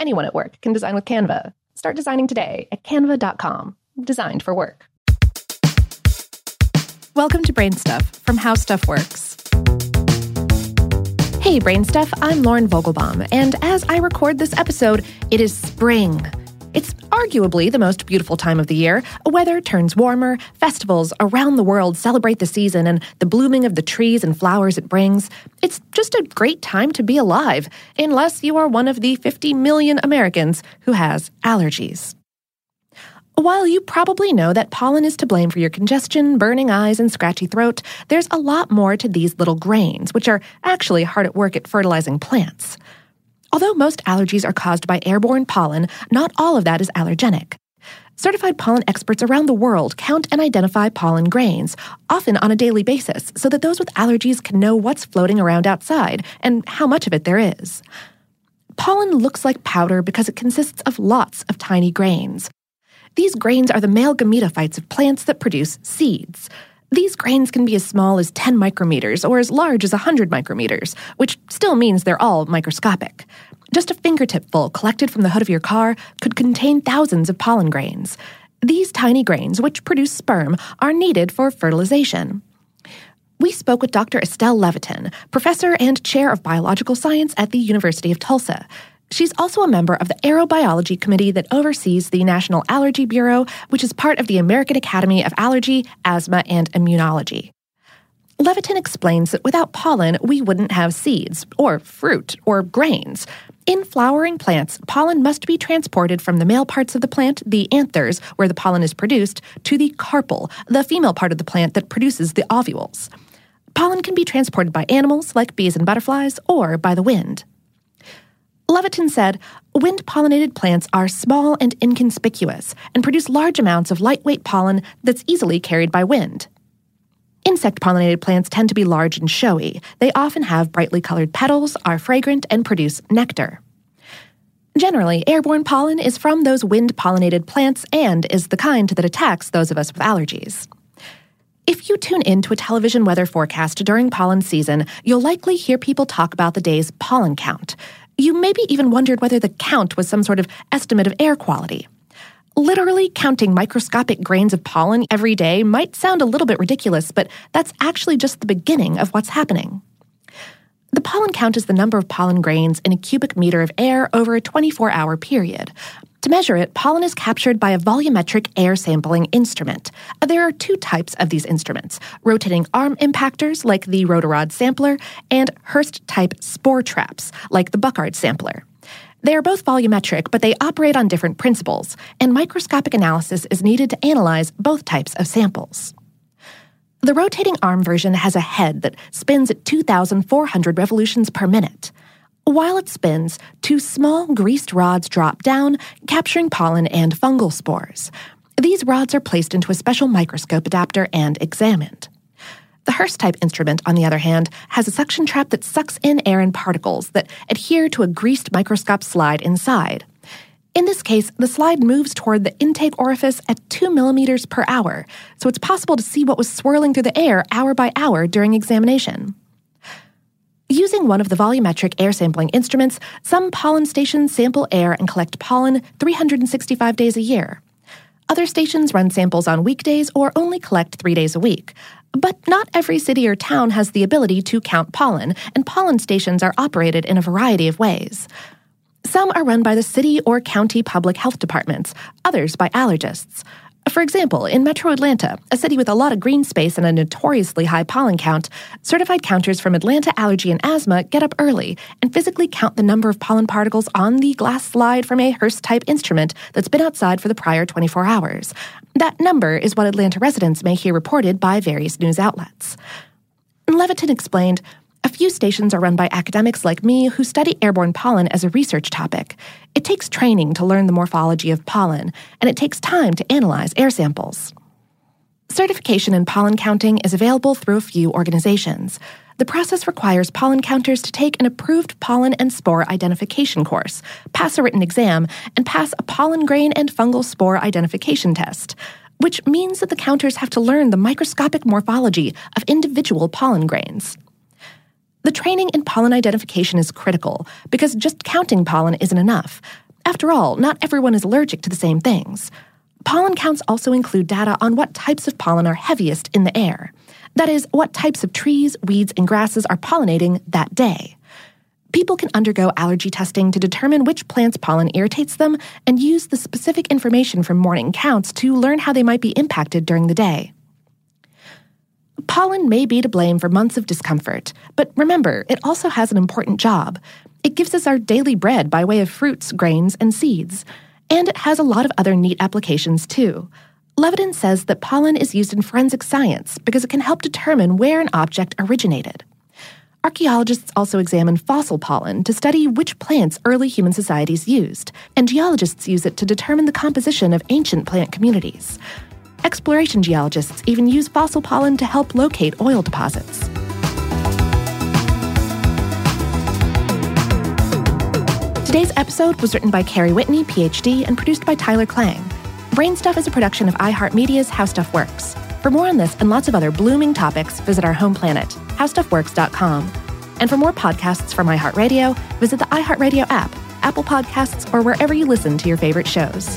Anyone at work can design with Canva. Start designing today at canva.com. Designed for work. Welcome to Brain Stuff from How Stuff Works. Hey, Brain Stuff, I'm Lauren Vogelbaum, and as I record this episode, it is spring. It's arguably the most beautiful time of the year. Weather turns warmer, festivals around the world celebrate the season and the blooming of the trees and flowers it brings. It's just a great time to be alive, unless you are one of the 50 million Americans who has allergies. While you probably know that pollen is to blame for your congestion, burning eyes, and scratchy throat, there's a lot more to these little grains, which are actually hard at work at fertilizing plants. Although most allergies are caused by airborne pollen, not all of that is allergenic. Certified pollen experts around the world count and identify pollen grains, often on a daily basis, so that those with allergies can know what's floating around outside and how much of it there is. Pollen looks like powder because it consists of lots of tiny grains. These grains are the male gametophytes of plants that produce seeds. These grains can be as small as 10 micrometers or as large as 100 micrometers, which still means they're all microscopic. Just a fingertip full collected from the hood of your car could contain thousands of pollen grains. These tiny grains, which produce sperm, are needed for fertilization. We spoke with Dr. Estelle Levetin, professor and chair of biological science at the University of Tulsa. She's also a member of the Aerobiology Committee that oversees the National Allergy Bureau, which is part of the American Academy of Allergy, Asthma, and Immunology. Levetin explains that without pollen, we wouldn't have seeds, or fruit, or grains. In flowering plants, pollen must be transported from the male parts of the plant, the anthers, where the pollen is produced, to the carpel, the female part of the plant that produces the ovules. Pollen can be transported by animals, like bees and butterflies, or by the wind. Levetin said, Wind pollinated plants are small and inconspicuous and produce large amounts of lightweight pollen that's easily carried by wind. Insect pollinated plants tend to be large and showy. They often have brightly colored petals, are fragrant, and produce nectar. Generally, airborne pollen is from those wind pollinated plants and is the kind that attacks those of us with allergies. If you tune in to a television weather forecast during pollen season, you'll likely hear people talk about the day's pollen count. You maybe even wondered whether the count was some sort of estimate of air quality. Literally counting microscopic grains of pollen every day might sound a little bit ridiculous, but that's actually just the beginning of what's happening. The pollen count is the number of pollen grains in a cubic meter of air over a 24 hour period. To measure it, pollen is captured by a volumetric air sampling instrument. Uh, there are two types of these instruments rotating arm impactors, like the Rotorod sampler, and Hirst type spore traps, like the Burkard sampler. They are both volumetric, but they operate on different principles, and microscopic analysis is needed to analyze both types of samples. The rotating arm version has a head that spins at 2,400 revolutions per minute. While it spins, two small greased rods drop down, capturing pollen and fungal spores. These rods are placed into a special microscope adapter and examined. The Hirst type instrument, on the other hand, has a suction trap that sucks in air and particles that adhere to a greased microscope slide inside. In this case, the slide moves toward the intake orifice at 2 millimeters per hour, so it's possible to see what was swirling through the air hour by hour during examination. Using one of the volumetric air sampling instruments, some pollen stations sample air and collect pollen 365 days a year. Other stations run samples on weekdays or only collect three days a week. But not every city or town has the ability to count pollen, and pollen stations are operated in a variety of ways. Some are run by the city or county public health departments, others by allergists. For example, in metro Atlanta, a city with a lot of green space and a notoriously high pollen count, certified counters from Atlanta Allergy and Asthma get up early and physically count the number of pollen particles on the glass slide from a Hirst type instrument that's been outside for the prior 24 hours. That number is what Atlanta residents may hear reported by various news outlets. Levetin explained a few stations are run by academics like me who study airborne pollen as a research topic. It takes training to learn the morphology of pollen, and it takes time to analyze air samples. Certification in pollen counting is available through a few organizations. The process requires pollen counters to take an approved pollen and spore identification course, pass a written exam, and pass a pollen grain and fungal spore identification test, which means that the counters have to learn the microscopic morphology of individual pollen grains. The training in pollen identification is critical because just counting pollen isn't enough. After all, not everyone is allergic to the same things. Pollen counts also include data on what types of pollen are heaviest in the air. That is, what types of trees, weeds, and grasses are pollinating that day. People can undergo allergy testing to determine which plant's pollen irritates them and use the specific information from morning counts to learn how they might be impacted during the day. Pollen may be to blame for months of discomfort, but remember, it also has an important job. It gives us our daily bread by way of fruits, grains, and seeds. And it has a lot of other neat applications, too. Levetin says that pollen is used in forensic science because it can help determine where an object originated. Archaeologists also examine fossil pollen to study which plants early human societies used, and geologists use it to determine the composition of ancient plant communities. Exploration geologists even use fossil pollen to help locate oil deposits. Today's episode was written by Carrie Whitney, PhD, and produced by Tyler Klang. Brainstuff is a production of iHeartMedia's How Stuff Works. For more on this and lots of other blooming topics, visit our home planet, howstuffworks.com. And for more podcasts from iHeartRadio, visit the iHeartRadio app, Apple Podcasts, or wherever you listen to your favorite shows.